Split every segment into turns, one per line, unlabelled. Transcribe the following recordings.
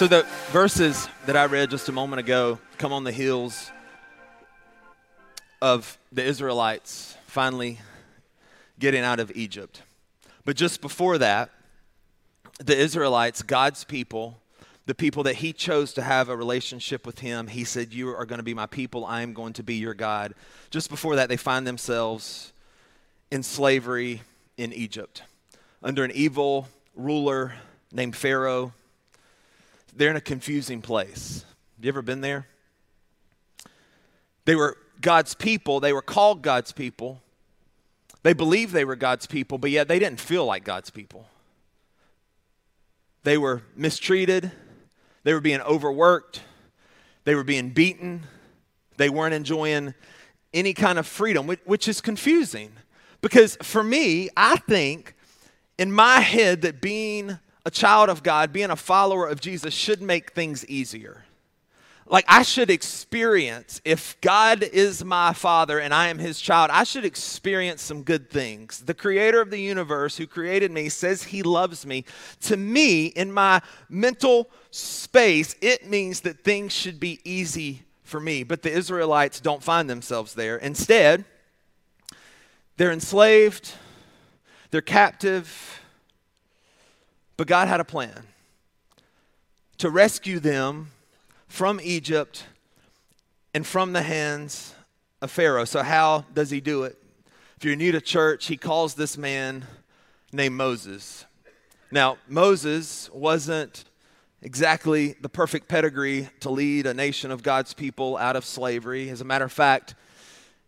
So the verses that I read just a moment ago come on the heels of the Israelites finally getting out of Egypt. But just before that, the Israelites, God's people, the people that he chose to have a relationship with him, he said, You are going to be my people. I am going to be your God. Just before that, they find themselves in slavery in Egypt under an evil ruler named Pharaoh they're in a confusing place. Have you ever been there? They were God's people, they were called God's people. They believed they were God's people, but yet they didn't feel like God's people. They were mistreated, they were being overworked, they were being beaten, they weren't enjoying any kind of freedom, which is confusing. Because for me, I think in my head that being a child of God, being a follower of Jesus should make things easier. Like, I should experience, if God is my father and I am his child, I should experience some good things. The creator of the universe who created me says he loves me. To me, in my mental space, it means that things should be easy for me. But the Israelites don't find themselves there. Instead, they're enslaved, they're captive, but God had a plan to rescue them from Egypt and from the hands of Pharaoh. So, how does he do it? If you're new to church, he calls this man named Moses. Now, Moses wasn't exactly the perfect pedigree to lead a nation of God's people out of slavery. As a matter of fact,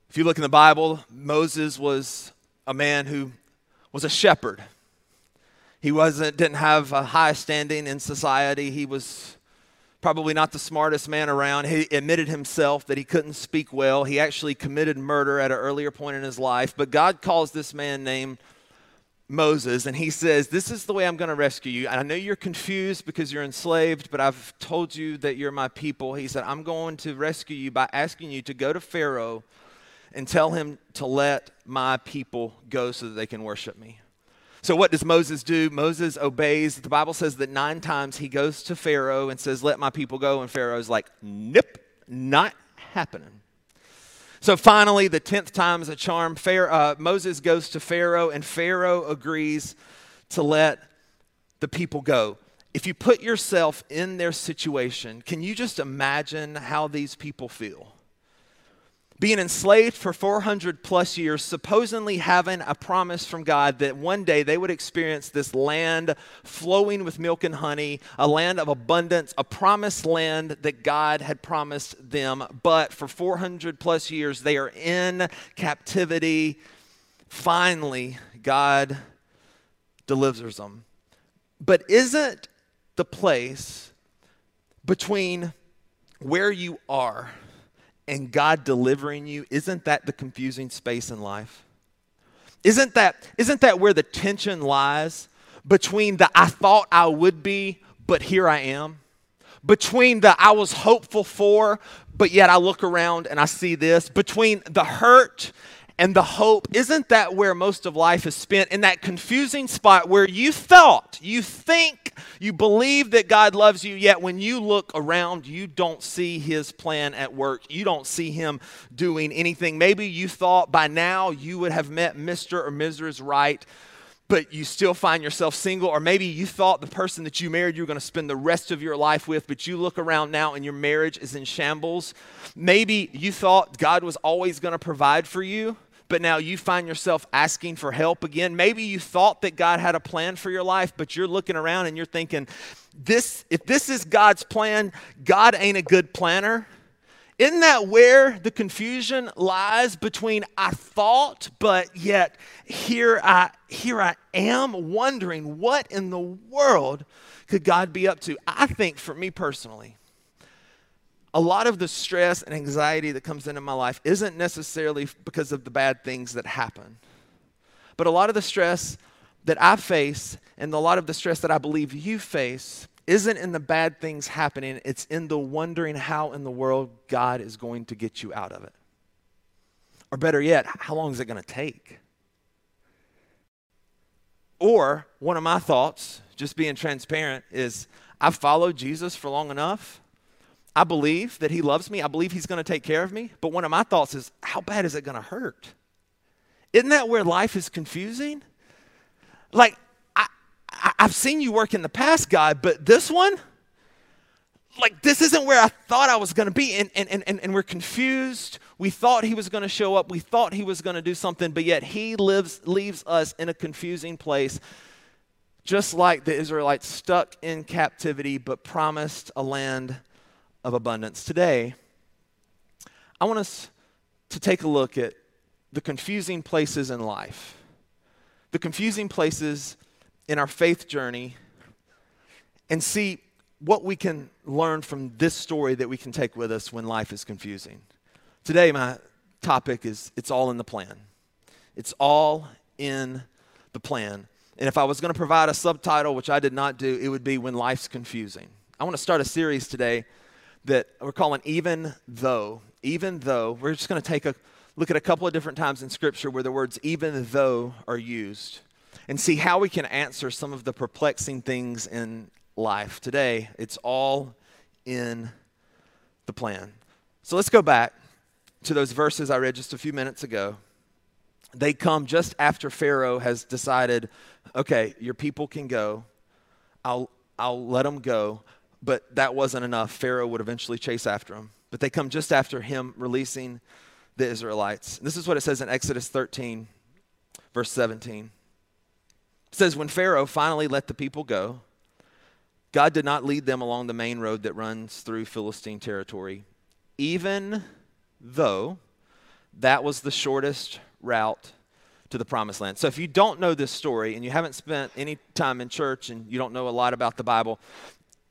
if you look in the Bible, Moses was a man who was a shepherd. He wasn't, didn't have a high standing in society. He was probably not the smartest man around. He admitted himself that he couldn't speak well. He actually committed murder at an earlier point in his life. But God calls this man named Moses and he says, This is the way I'm going to rescue you. And I know you're confused because you're enslaved, but I've told you that you're my people. He said, I'm going to rescue you by asking you to go to Pharaoh and tell him to let my people go so that they can worship me. So, what does Moses do? Moses obeys. The Bible says that nine times he goes to Pharaoh and says, Let my people go. And Pharaoh's like, Nope, not happening. So finally, the tenth time is a charm. Pharaoh, uh, Moses goes to Pharaoh, and Pharaoh agrees to let the people go. If you put yourself in their situation, can you just imagine how these people feel? Being enslaved for 400 plus years, supposedly having a promise from God that one day they would experience this land flowing with milk and honey, a land of abundance, a promised land that God had promised them. But for 400 plus years, they are in captivity. Finally, God delivers them. But isn't the place between where you are and God delivering you, isn't that the confusing space in life? Isn't that, isn't that where the tension lies between the I thought I would be, but here I am? Between the I was hopeful for, but yet I look around and I see this? Between the hurt and the hope, isn't that where most of life is spent? In that confusing spot where you thought, you think, you believe that God loves you, yet when you look around, you don't see His plan at work. You don't see Him doing anything. Maybe you thought by now you would have met Mr. or Mrs. Right but you still find yourself single, or maybe you thought the person that you married you were going to spend the rest of your life with, but you look around now and your marriage is in shambles. Maybe you thought God was always going to provide for you, but now you find yourself asking for help again. Maybe you thought that God had a plan for your life, but you're looking around and you're thinking, this, if this is God's plan, God ain't a good planner. Isn't that where the confusion lies between I thought, but yet here I, here I am wondering what in the world could God be up to? I think for me personally, a lot of the stress and anxiety that comes into my life isn't necessarily because of the bad things that happen, but a lot of the stress that I face and a lot of the stress that I believe you face isn't in the bad things happening, it's in the wondering how in the world God is going to get you out of it. Or better yet, how long is it going to take? Or one of my thoughts, just being transparent, is I've followed Jesus for long enough. I believe that he loves me. I believe he's going to take care of me. But one of my thoughts is, how bad is it going to hurt? Isn't that where life is confusing? Like, I, I, have seen you work in the past, God, but this one, like, this isn't where I thought I was going to be. And, and, and, and we're confused. We thought he was going to show up. We thought he was going to do something, but yet he lives, leaves us in a confusing place, just like the Israelites stuck in captivity but promised a land of abundance. Today, I want us to take a look at the confusing places in life the confusing places in our faith journey and see what we can learn from this story that we can take with us when life is confusing. Today, my topic is It's All in the Plan. It's all in the plan. And if I was going to provide a subtitle, which I did not do, it would be When Life's Confusing. I want to start a series today that we're calling Even Though. Even Though. We're just going to take a look at a couple of different times in Scripture where the words even though are used and see how we can answer some of the perplexing things in life. Today, it's all in the plan. So let's go back to those verses I read just a few minutes ago. They come just after Pharaoh has decided, okay, your people can go. I'll, I'll let them go. But that wasn't enough. Pharaoh would eventually chase after them. But they come just after him releasing the Israelites. This is what it says in Exodus 13, verse 17. It says, When Pharaoh finally let the people go, God did not lead them along the main road that runs through Philistine territory, even though that was the shortest route to the promised land. So if you don't know this story and you haven't spent any time in church and you don't know a lot about the Bible,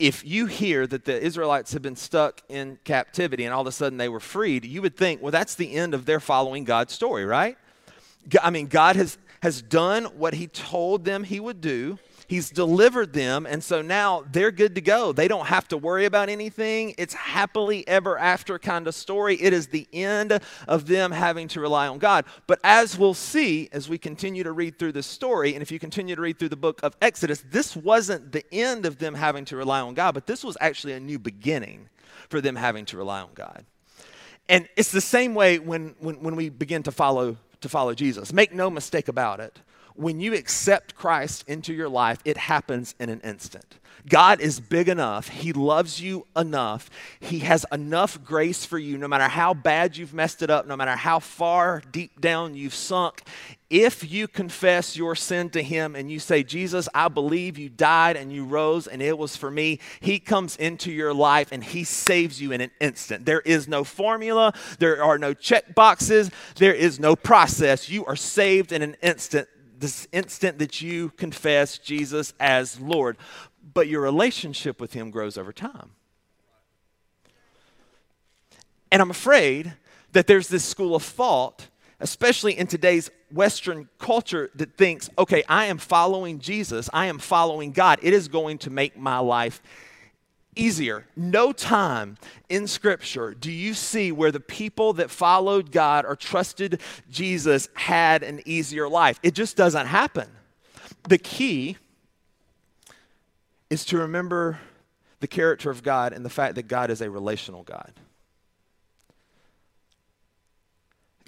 if you hear that the Israelites have been stuck in captivity and all of a sudden they were freed, you would think, well, that's the end of their following God's story, right? I mean, God has, has done what he told them he would do. He's delivered them, and so now they're good to go. They don't have to worry about anything. It's happily ever after kind of story. It is the end of them having to rely on God. But as we'll see as we continue to read through this story, and if you continue to read through the book of Exodus, this wasn't the end of them having to rely on God, but this was actually a new beginning for them having to rely on God. And it's the same way when, when, when we begin to follow to follow Jesus. Make no mistake about it when you accept Christ into your life, it happens in an instant. God is big enough. He loves you enough. He has enough grace for you, no matter how bad you've messed it up, no matter how far deep down you've sunk. If you confess your sin to Him and you say, Jesus, I believe you died and you rose and it was for me, He comes into your life and He saves you in an instant. There is no formula, there are no check boxes, there is no process. You are saved in an instant this instant that you confess Jesus as Lord, but your relationship with Him grows over time. And I'm afraid that there's this school of thought, especially in today's Western culture, that thinks, okay, I am following Jesus, I am following God, it is going to make my life easier. No time in Scripture do you see where the people that followed God or trusted Jesus had an easier life. It just doesn't happen. The key is to remember the character of God and the fact that God is a relational God.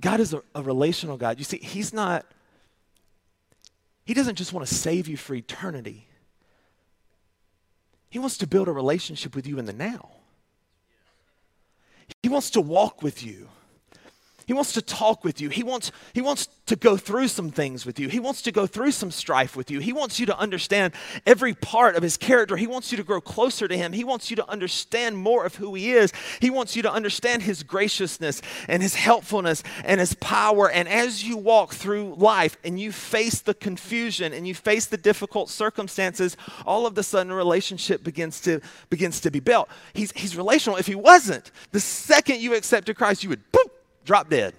God is a, a relational God. You see, He's not, He doesn't just want to save you for eternity. He wants to build a relationship with you in the now. He wants to walk with you. He wants to talk with you. He wants, he wants to go through some things with you. He wants to go through some strife with you. He wants you to understand every part of his character. He wants you to grow closer to him. He wants you to understand more of who he is. He wants you to understand his graciousness and his helpfulness and his power. And as you walk through life and you face the confusion and you face the difficult circumstances, all of a sudden a relationship begins to, begins to be built. He's, he's relational. If he wasn't, the second you accepted Christ, you would boom, drop dead.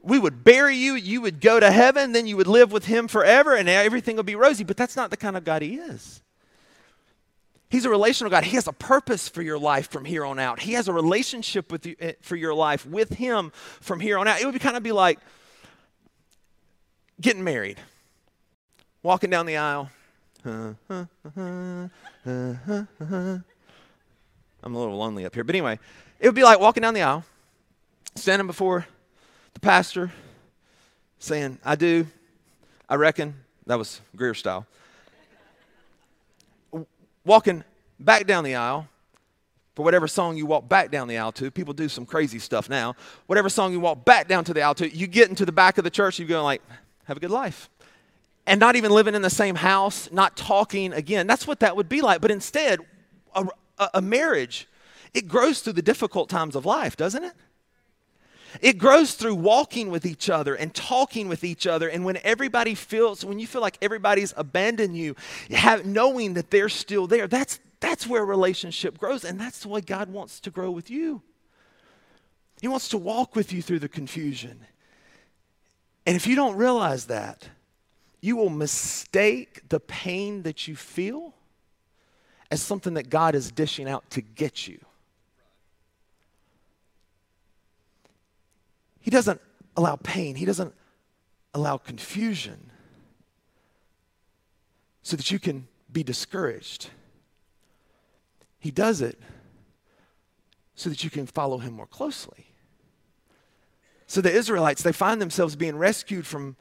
We would bury you, you would go to heaven, then you would live with him forever, and everything would be rosy. But that's not the kind of God he is. He's a relational God. He has a purpose for your life from here on out. He has a relationship with you, eh, for your life with Him from here on out. It would be kind of be like getting married, walking down the aisle. I'm a little lonely up here, but anyway, it would be like walking down the aisle standing before the pastor saying, I do, I reckon, that was Greer style. Walking back down the aisle for whatever song you walk back down the aisle to. People do some crazy stuff now. Whatever song you walk back down to the aisle to, you get into the back of the church, you go like, have a good life. And not even living in the same house, not talking again. That's what that would be like. But instead, a, a, a marriage, it grows through the difficult times of life, doesn't it? It grows through walking with each other and talking with each other. And when everybody feels, when you feel like everybody's abandoned you, have, knowing that they're still there, that's, that's where relationship grows. And that's the way God wants to grow with you. He wants to walk with you through the confusion. And if you don't realize that, you will mistake the pain that you feel as something that God is dishing out to get you. Doesn't allow pain, He doesn't allow confusion so that you can be discouraged. He does it so that you can follow Him more closely. So the Israelites, they find themselves being rescued from,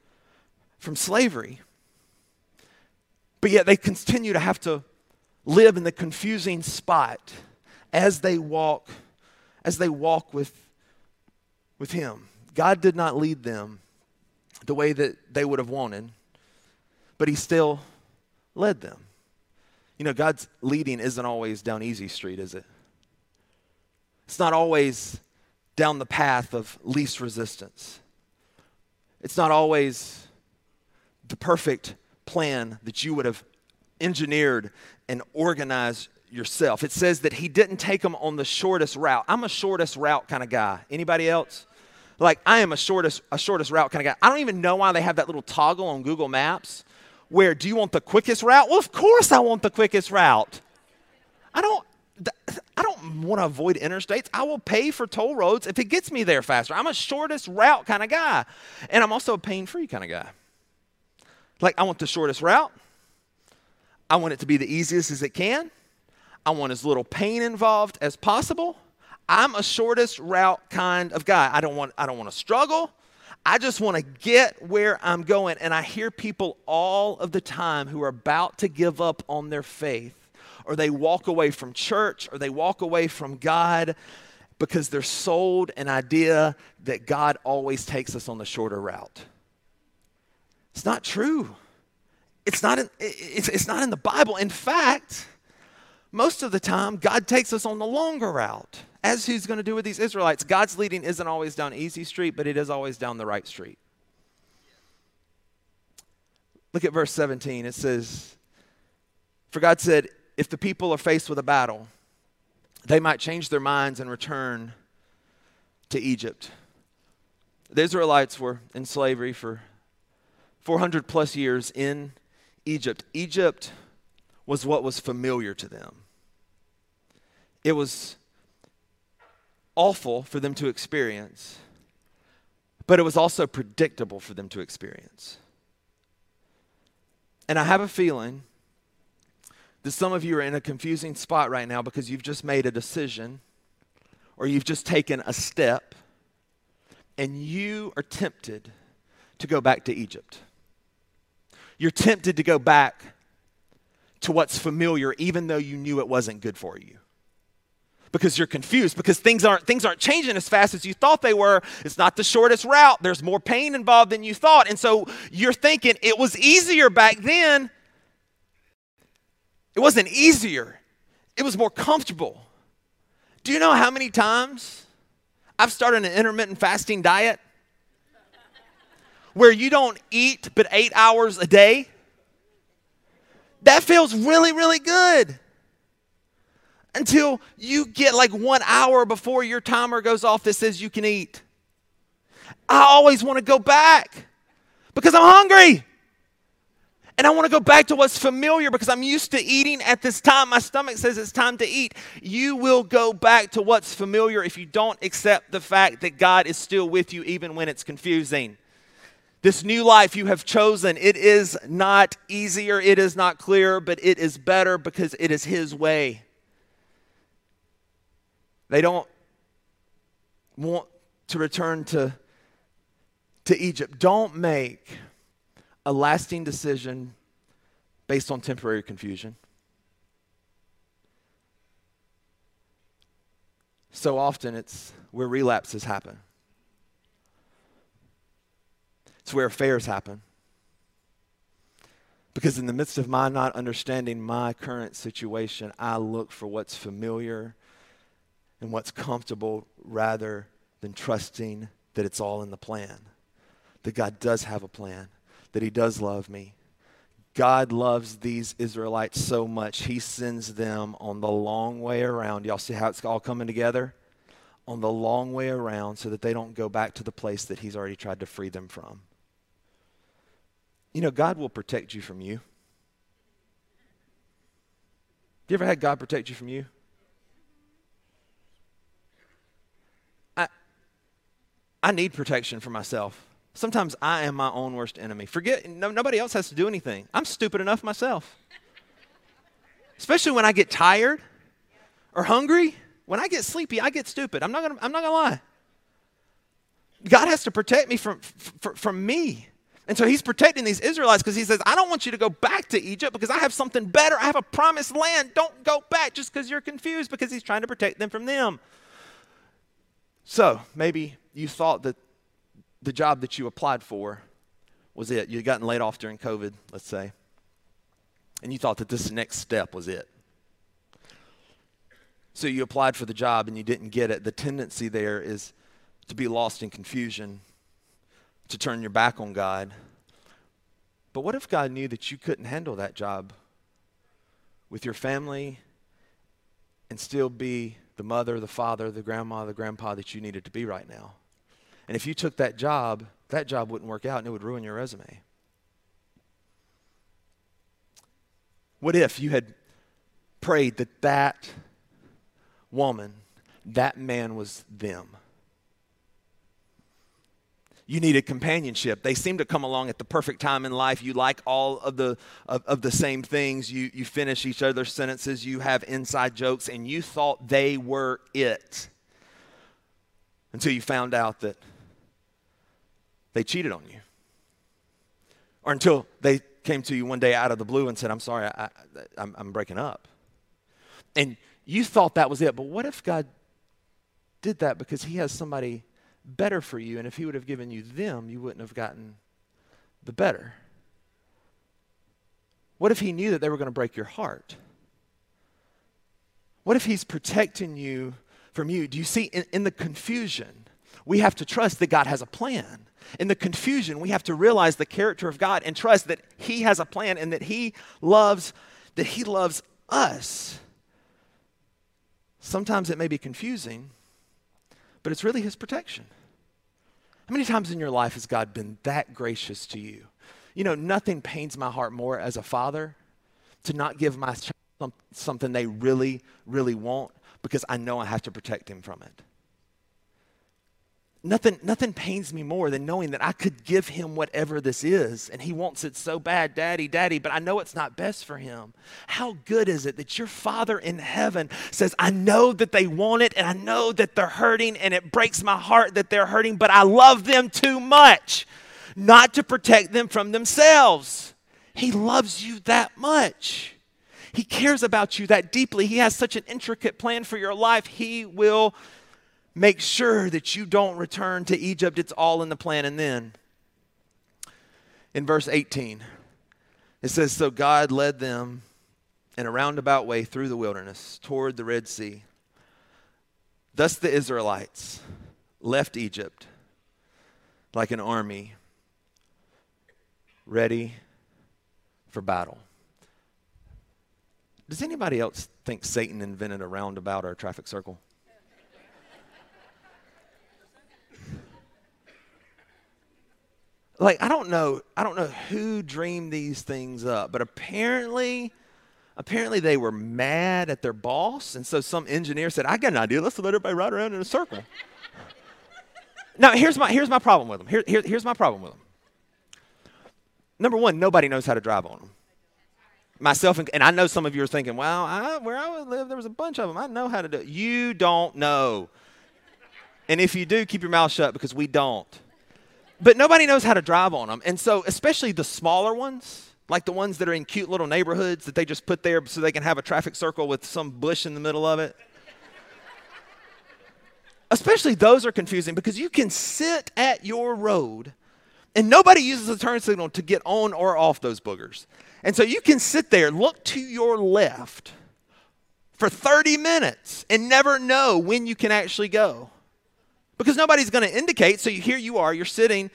from slavery, but yet they continue to have to live in the confusing spot as they walk as they walk with with him God did not lead them the way that they would have wanted, but He still led them. You know, God's leading isn't always down easy street, is it? It's not always down the path of least resistance. It's not always the perfect plan that you would have engineered and organized yourself. It says that he didn't take them on the shortest route. I'm a shortest route kind of guy. Anybody else? Like, I am a shortest, a shortest route kind of guy. I don't even know why they have that little toggle on Google Maps where do you want the quickest route? Well, of course I want the quickest route. I don't, I don't want to avoid interstates. I will pay for toll roads if it gets me there faster. I'm a shortest route kind of guy. And I'm also a pain free kind of guy. Like, I want the shortest route. I want it to be the easiest as it can. I want as little pain involved as possible. I'm a shortest route kind of guy. I don't want I don't want to struggle. I just want to get where I'm going. And I hear people all of the time who are about to give up on their faith, or they walk away from church, or they walk away from God because they're sold an idea that God always takes us on the shorter route. It's not true. It's not in, it's, it's not in the Bible. In fact, most of the time, God takes us on the longer route as he's going to do with these Israelites. God's leading isn't always down easy street, but it is always down the right street. Look at verse 17. It says, For God said, if the people are faced with a battle, they might change their minds and return to Egypt. The Israelites were in slavery for 400 plus years in Egypt. Egypt was what was familiar to them. It was awful for them to experience, but it was also predictable for them to experience. And I have a feeling that some of you are in a confusing spot right now because you've just made a decision or you've just taken a step and you are tempted to go back to Egypt. You're tempted to go back to what's familiar, even though you knew it wasn't good for you because you're confused because things aren't things aren't changing as fast as you thought they were. It's not the shortest route. There's more pain involved than you thought. And so you're thinking it was easier back then. It wasn't easier. It was more comfortable. Do you know how many times i've started an intermittent fasting diet where you don't eat but 8 hours a day? That feels really really good until you get like one hour before your timer goes off that says you can eat. I always want to go back because I'm hungry. And I want to go back to what's familiar because I'm used to eating at this time. My stomach says it's time to eat. You will go back to what's familiar if you don't accept the fact that God is still with you even when it's confusing. This new life you have chosen, it is not easier, it is not clearer, but it is better because it is His way. They don't want to return to, to Egypt. Don't make a lasting decision based on temporary confusion. So often it's where relapses happen. It's where affairs happen. Because in the midst of my not understanding my current situation, I look for what's familiar and what's comfortable rather than trusting that it's all in the plan. That God does have a plan, that He does love me. God loves these Israelites so much, He sends them on the long way around. Y'all see how it's all coming together? On the long way around so that they don't go back to the place that He's already tried to free them from. You know, God will protect you from you. You ever had God protect you from you? I need protection for myself. Sometimes I am my own worst enemy. Forget, no, nobody else has to do anything. I'm stupid enough myself. Especially when I get tired or hungry. When I get sleepy, I get stupid. I'm not gonna, I'm not gonna lie. God has to protect me from, from, from me. And so he's protecting these Israelites because he says, I don't want you to go back to Egypt because I have something better. I have a promised land. Don't go back just because you're confused because he's trying to protect them from them. So maybe you thought that the job that you applied for was it. You'd gotten laid off during COVID, let's say, and you thought that this next step was it. So you applied for the job and you didn't get it. The tendency there is to be lost in confusion, to turn your back on God. But what if God knew that you couldn't handle that job with your family and still be the mother, the father, the grandma, the grandpa that you needed to be right now. And if you took that job, that job wouldn't work out and it would ruin your resume. What if you had prayed that that woman, that man was them? you needed companionship. They seem to come along at the perfect time in life. You like all of the, of, of, the same things. You, you finish each other's sentences. You have inside jokes, and you thought they were it until you found out that they cheated on you. Or until they came to you one day out of the blue and said, I'm sorry, I, I, I'm breaking up. And you thought that was it. But what if God did that because He has somebody better for you. And if he would have given you them, you wouldn't have gotten the better. What if he knew that they were going to break your heart? What if he's protecting you from you? Do you see, in, in, the confusion, we have to trust that God has a plan. In the confusion, we have to realize the character of God and trust that he has a plan and that he loves, that he loves us. Sometimes it may be confusing, but it's really His protection. How many times in your life has God been that gracious to you? You know, nothing pains my heart more as a father to not give my child something they really, really want because I know I have to protect him from it. Nothing, nothing pains me more than knowing that I could give him whatever this is, and he wants it so bad, Daddy, Daddy, but I know it's not best for him. How good is it that your Father in heaven says, I know that they want it, and I know that they're hurting, and it breaks my heart that they're hurting, but I love them too much not to protect them from themselves. He loves you that much. He cares about you that deeply. He has such an intricate plan for your life. He will make sure that you don't return to Egypt. It's all in the plan. And then in verse 18, it says, So God led them in a roundabout way through the wilderness toward the Red Sea. Thus the Israelites left Egypt like an army ready for battle. Does anybody else think Satan invented a roundabout or a traffic circle? Like I don't know, I don't know who dreamed these things up, but apparently apparently they were mad at their boss, and so some engineer said, "I got an idea. Let's let everybody ride around in a circle." now, here's my here's my problem with them. Here, here, here's my problem with them. Number one, nobody knows how to drive on them. Myself and, and I know some of you are thinking, "Well, I, where I would live, there was a bunch of them. I know how to do it." You don't know, and if you do, keep your mouth shut because we don't. But nobody knows how to drive on them, and so especially the smaller ones like the ones that are in cute little neighborhoods that they just put there so they can have a traffic circle with some bush in the middle of it. Especially those are confusing because you can sit at your road and nobody uses a turn signal to get on or off those boogers. And so you can sit there, look to your left for 30 minutes and never know when you can actually go. Because nobody's going to indicate. So here you are, you're sitting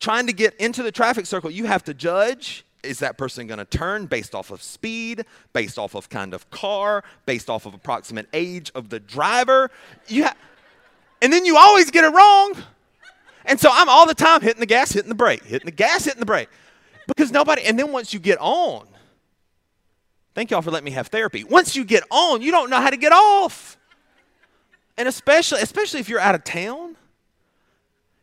trying to get into the traffic circle. You have to judge is that person going to turn based off of speed, based off of kind of car, based off of approximate age of the driver? You ha- and then you always get it wrong. And so I'm all the time hitting the gas, hitting the brake, hitting the gas, hitting the brake. Because nobody, and then once you get on, thank y'all for letting me have therapy. Once you get on, you don't know how to get off. And especially, especially if you're out of town,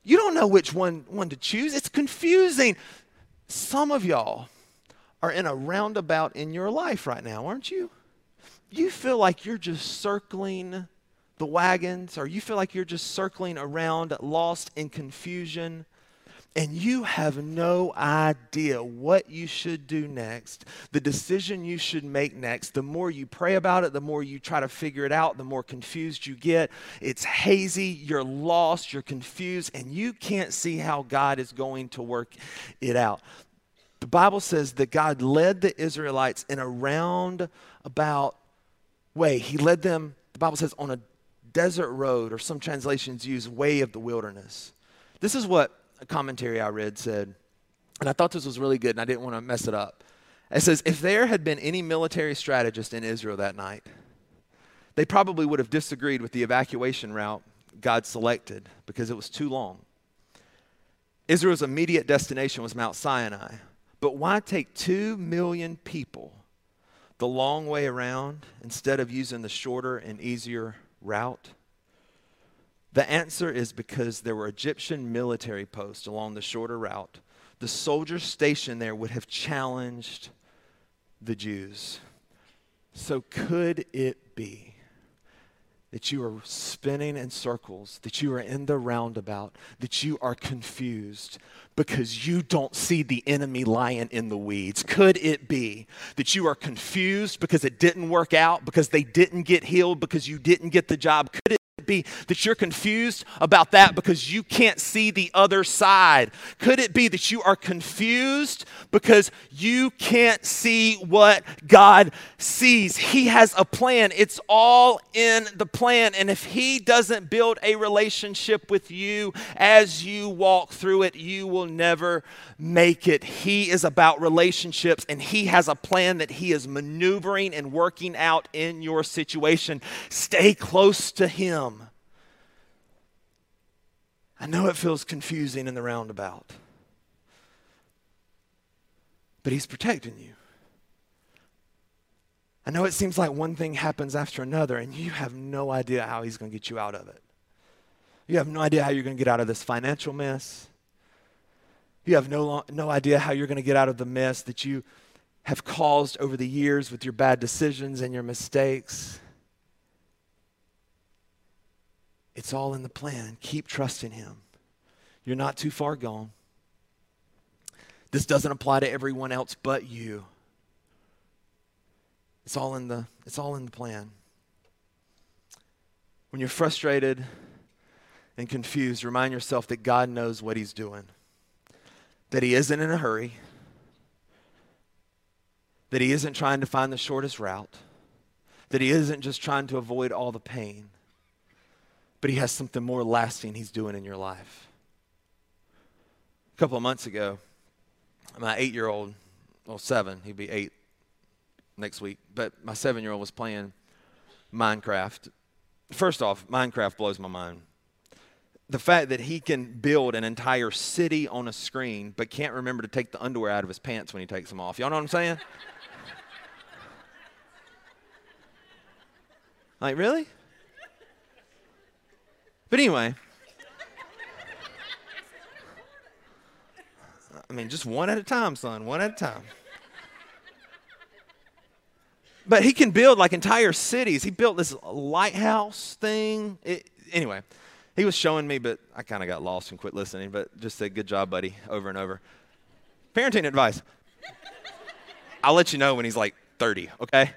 you don't know which one, one to choose. It's confusing. Some of y'all are in a roundabout in your life right now, aren't you? You feel like you're just circling the wagons, or you feel like you're just circling around, lost in confusion, and you have no idea what you should do next, the decision you should make next. The more you pray about it, the more you try to figure it out, the more confused you get. It's hazy, you're lost, you're confused, and you can't see how God is going to work it out. The Bible says that God led the Israelites in a roundabout way. He led them, the Bible says, on a desert road, or some translations use way of the wilderness. This is what commentary I read said, and I thought this was really good, and I didn't want to mess it up. It says, if there had been any military strategist in Israel that night, they probably would have disagreed with the evacuation route God selected because it was too long. Israel's immediate destination was Mount Sinai. But why take two million people the long way around instead of using the shorter and easier route? The answer is because there were Egyptian military posts along the shorter route. The soldiers stationed there would have challenged the Jews. So, could it be that you are spinning in circles, that you are in the roundabout, that you are confused because you don't see the enemy lying in the weeds? Could it be that you are confused because it didn't work out, because they didn't get healed, because you didn't get the job? Could it be that you're confused about that because you can't see the other side? Could it be that you are confused because you can't see what God sees? He has a plan, it's all in the plan. And if He doesn't build a relationship with you as you walk through it, you will never make it. He is about relationships and He has a plan that He is maneuvering and working out in your situation. Stay close to Him. I know it feels confusing in the roundabout, but He's protecting you. I know it seems like one thing happens after another, and you have no idea how He's going to get you out of it. You have no idea how you're going to get out of this financial mess. You have no, no idea how you're going to get out of the mess that you have caused over the years with your bad decisions and your mistakes. It's all in the plan. Keep trusting Him. You're not too far gone. This doesn't apply to everyone else but you. It's all in the, it's all in the plan. When you're frustrated and confused, remind yourself that God knows what He's doing, that He isn't in a hurry, that He isn't trying to find the shortest route, that He isn't just trying to avoid all the pain, but He has something more lasting He's doing in your life. A couple of months ago, my eight year old, well, seven, he'd be eight next week, but my seven year old was playing Minecraft. First off, Minecraft blows my mind. The fact that he can build an entire city on a screen, but can't remember to take the underwear out of his pants when he takes them off. Y'all know what I'm saying? like, really? But anyway, I mean, just one at a time, son, one at a time. But he can build like entire cities. He built this lighthouse thing. It, anyway, he was showing me, but I kind of got lost and quit listening. But just said, "Good job, buddy," over and over. Parenting advice. I'll let you know when he's like 30. Okay.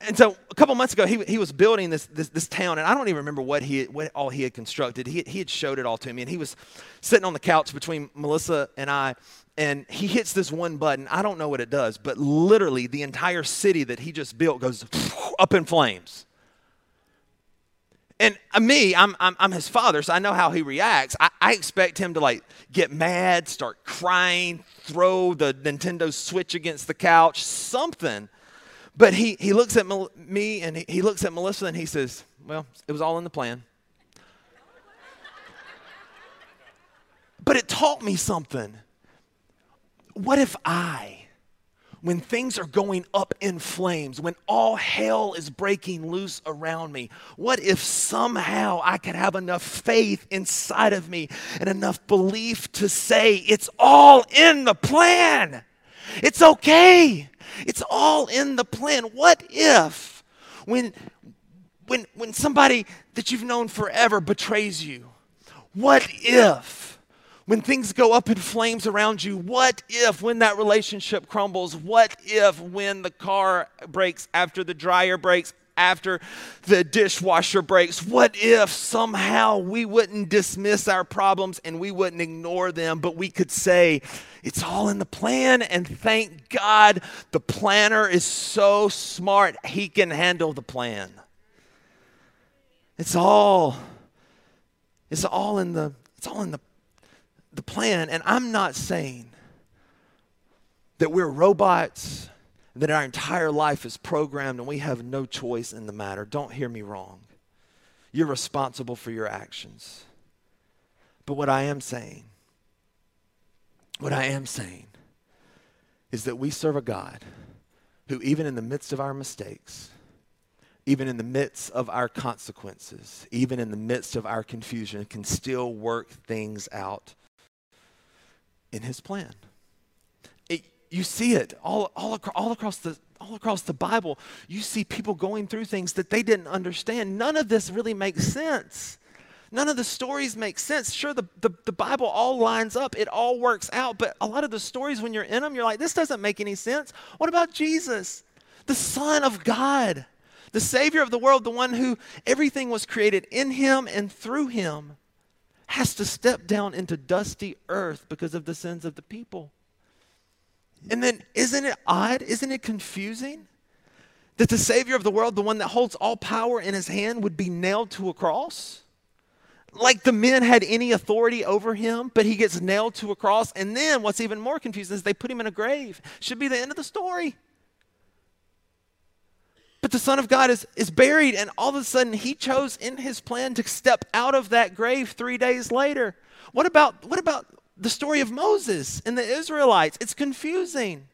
And so a couple months ago, he, he was building this, this, this town, and I don't even remember what he what all he had constructed. He, he had showed it all to me, and he was sitting on the couch between Melissa and I, and he hits this one button. I don't know what it does, but literally the entire city that he just built goes up in flames. And uh, me, I'm, I'm, I'm his father, so I know how he reacts. I, I expect him to like get mad, start crying, throw the Nintendo Switch against the couch, something. But he, he looks at me and he, he looks at Melissa and he says, Well, it was all in the plan. but it taught me something what if I, when things are going up in flames, when all hell is breaking loose around me, what if somehow I could have enough faith inside of me and enough belief to say, it's all in the plan? It's okay. It's all in the plan. What if when when when somebody that you've known forever betrays you? What if when things go up in flames around you, what if when that relationship crumbles? What if when the car breaks after the dryer breaks? After the dishwasher breaks, what if somehow we wouldn't dismiss our problems and we wouldn't ignore them, but we could say, it's all in the plan, and thank God the planner is so smart, he can handle the plan. It's all, it's all in the, it's all in the the plan. And I'm not saying that we're robots, that our entire life is programmed and we have no choice in the matter. Don't hear me wrong. You're responsible for your actions. But what I am saying, what I am saying is that we serve a God who, even in the midst of our mistakes, even in the midst of our consequences, even in the midst of our confusion, can still work things out in his plan. You see it all, all, acro- all, across the, all across the Bible. You see people going through things that they didn't understand. None of this really makes sense. None of the stories make sense. Sure, the, the, the Bible all lines up, it all works out, but a lot of the stories, when you're in them, you're like, this doesn't make any sense. What about Jesus, the Son of God, the Savior of the world, the one who everything was created in Him and through Him? has to step down into dusty earth because of the sins of the people. And then, isn't it odd? Isn't it confusing that the Savior of the world, the one that holds all power in his hand, would be nailed to a cross? Like the men had any authority over him, but he gets nailed to a cross. And then, what's even more confusing is they put him in a grave. Should be the end of the story. But the Son of God is, is buried, and all of a sudden he chose in his plan to step out of that grave three days later. What about, what about the story of Moses and the Israelites? It's confusing.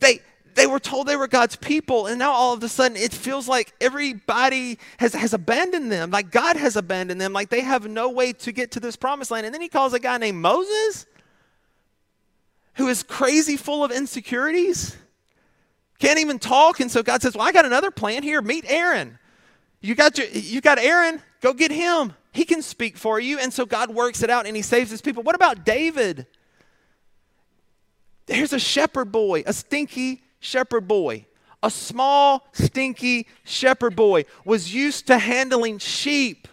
They, they were told they were God's people, and now all of a sudden it feels like everybody has, has abandoned them, like God has abandoned them, like they have no way to get to this promised land. And then he calls a guy named Moses, who is crazy full of insecurities can't even talk. And so God says, Well, I got another plan here. Meet Aaron. You got, your, you got Aaron, go get him. He can speak for you. And so God works it out and he saves his people. What about David? There's a shepherd boy, a stinky shepherd boy, a small, stinky shepherd boy, was used to handling sheep.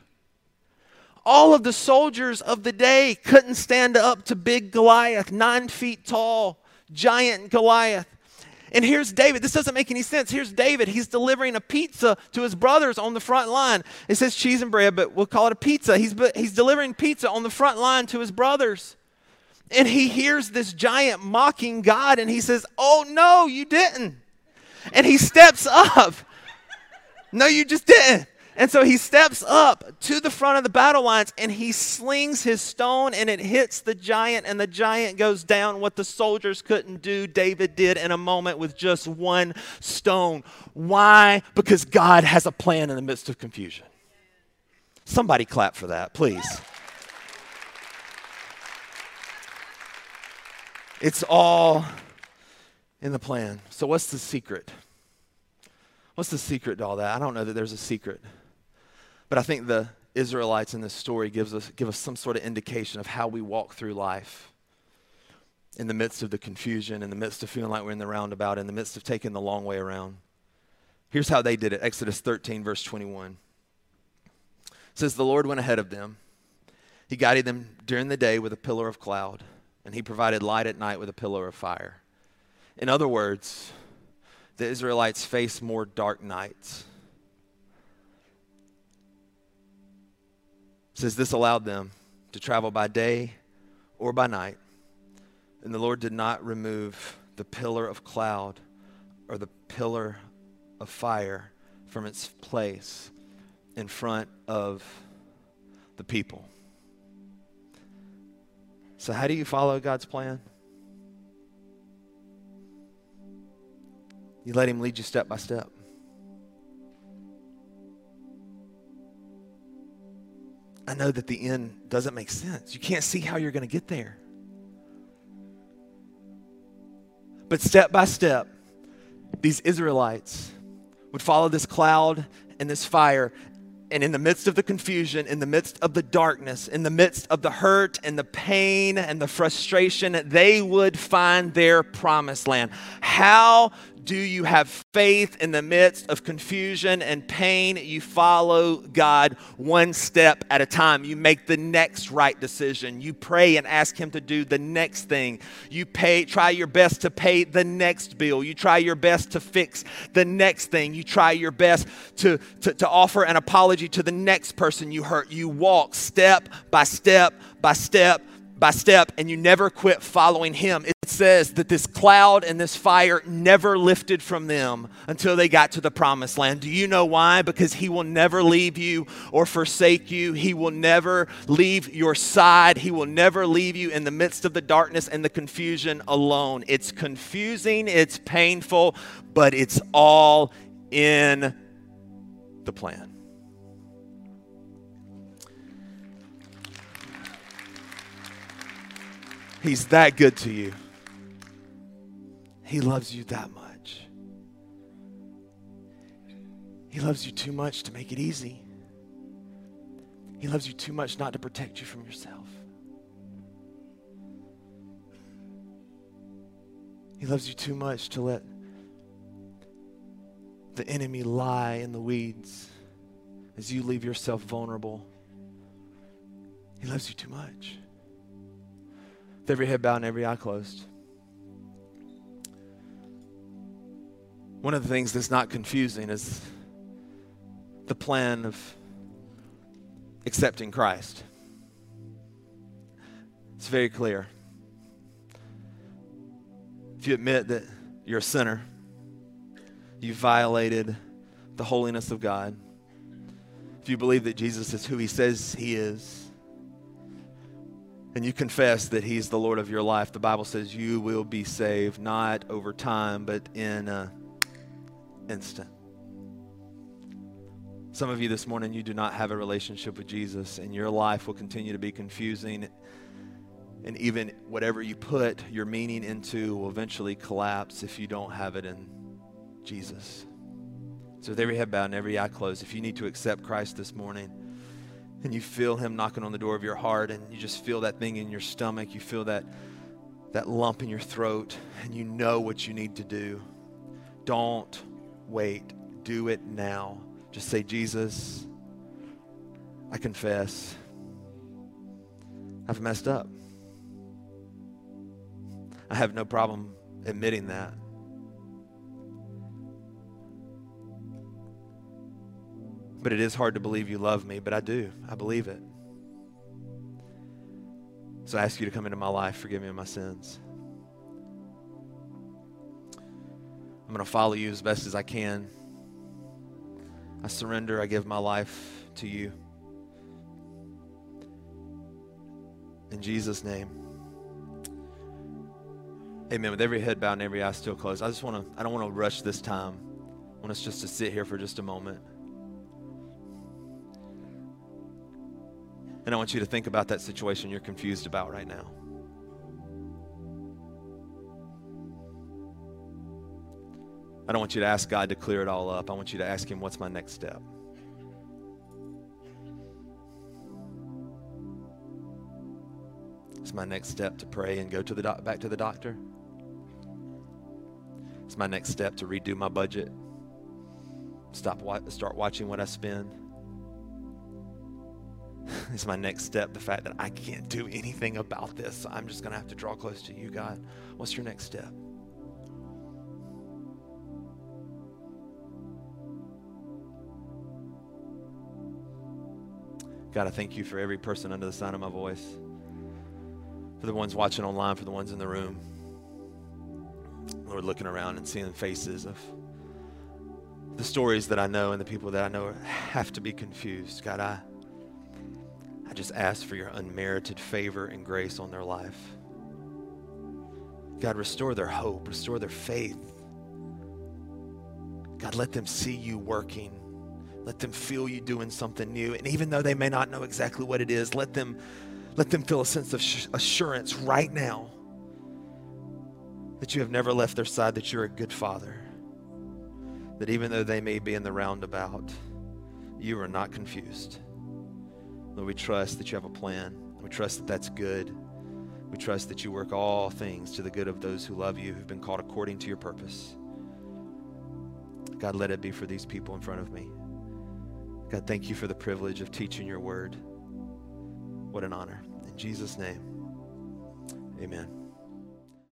All of the soldiers of the day couldn't stand up to big Goliath, nine feet tall, giant Goliath. And here's David. This doesn't make any sense. Here's David. He's delivering a pizza to his brothers on the front line. It says cheese and bread, but we'll call it a pizza. He's, he's delivering pizza on the front line to his brothers. And he hears this giant mocking God, and he says, Oh, no, you didn't. And he steps up. No, you just didn't. And so he steps up to the front of the battle lines and he slings his stone and it hits the giant, and the giant goes down. What the soldiers couldn't do, David did in a moment with just one stone. Why? Because God has a plan in the midst of confusion. Somebody clap for that, please. It's all in the plan. So, what's the secret? What's the secret to all that? I don't know that there's a secret. But I think the Israelites in this story gives us, give us some sort of indication of how we walk through life in the midst of the confusion, in the midst of feeling like we're in the roundabout, in the midst of taking the long way around. Here's how they did it Exodus 13, verse 21. It says, The Lord went ahead of them. He guided them during the day with a pillar of cloud, and he provided light at night with a pillar of fire. In other words, the Israelites faced more dark nights says this allowed them to travel by day or by night. And the Lord did not remove the pillar of cloud or the pillar of fire from its place in front of the people. So, how do you follow God's plan? You let Him lead you step by step. I know that the end doesn't make sense. You can't see how you're going to get there. But step by step, these Israelites would follow this cloud and this fire. And in the midst of the confusion, in the midst of the darkness, in the midst of the hurt and the pain and the frustration, they would find their promised land. How do you have faith in the midst of confusion and pain? You follow God one step at a time. You make the next right decision. You pray and ask Him to do the next thing. You pay, try your best to pay the next bill. You try your best to fix the next thing. You try your best to, to, to offer an apology to the next person you hurt. You walk step by step by step by step and you never quit following him. It says that this cloud and this fire never lifted from them until they got to the promised land. Do you know why? Because he will never leave you or forsake you. He will never leave your side. He will never leave you in the midst of the darkness and the confusion alone. It's confusing, it's painful, but it's all in the plan. He's that good to you. He loves you that much. He loves you too much to make it easy. He loves you too much not to protect you from yourself. He loves you too much to let the enemy lie in the weeds as you leave yourself vulnerable. He loves you too much with every head bowed and every eye closed. One of the things that's not confusing is the plan of accepting Christ. It's very clear. If you admit that you're a sinner, you violated the holiness of God, if you believe that Jesus is who he says he is, and you confess that He's the Lord of your life, the Bible says you will be saved, not over time, but in an instant. Some of you this morning, you do not have a relationship with Jesus, and your life will continue to be confusing. And even whatever you put your meaning into will eventually collapse if you don't have it in Jesus. So, with every head bowed and every eye closed, if you need to accept Christ this morning, and you feel him knocking on the door of your heart and you just feel that thing in your stomach you feel that that lump in your throat and you know what you need to do Don't wait. Do it now. Just say, Jesus, I confess I've messed up. I have no problem admitting that. But it is hard to believe you love me, but I do. I believe it. So I ask you to come into my life, forgive me of my sins. I'm going to follow you as best as I can. I surrender, I give my life to you. In Jesus' name. Amen. With every head bowed and every eye still closed, I just want to, I don't want to rush this time. I want us just to sit here for just a moment. And I want you to think about that situation you're confused about right now. I don't want you to ask God to clear it all up. I want you to ask Him, what's my next step? It's my next step to pray and go to the doc- back to the doctor. It's my next step to redo my budget. Stop wa- start watching what I spend. It's my next step the fact that I can't do anything about this. I'm just going to have to draw close to you, God. What's your next step? God, I thank you for every person under the sound of my voice, for the ones watching online, for the ones in the room. Lord, looking around and seeing faces of the stories that I know and the people that I know have to be confused. God, I, I just ask for your unmerited favor and grace on their life. God, restore their hope, restore their faith. God, let them see you working let them feel you doing something new. And even though they may not know exactly what it is, let them, let them feel a sense of assurance right now that you have never left their side, that you're a good father. That even though they may be in the roundabout, you are not confused. Lord, we trust that you have a plan. We trust that that's good. We trust that you work all things to the good of those who love you, who've been called according to your purpose. God, let it be for these people in front of me. God, thank you for the privilege of teaching your word. What an honor. In Jesus' name, amen.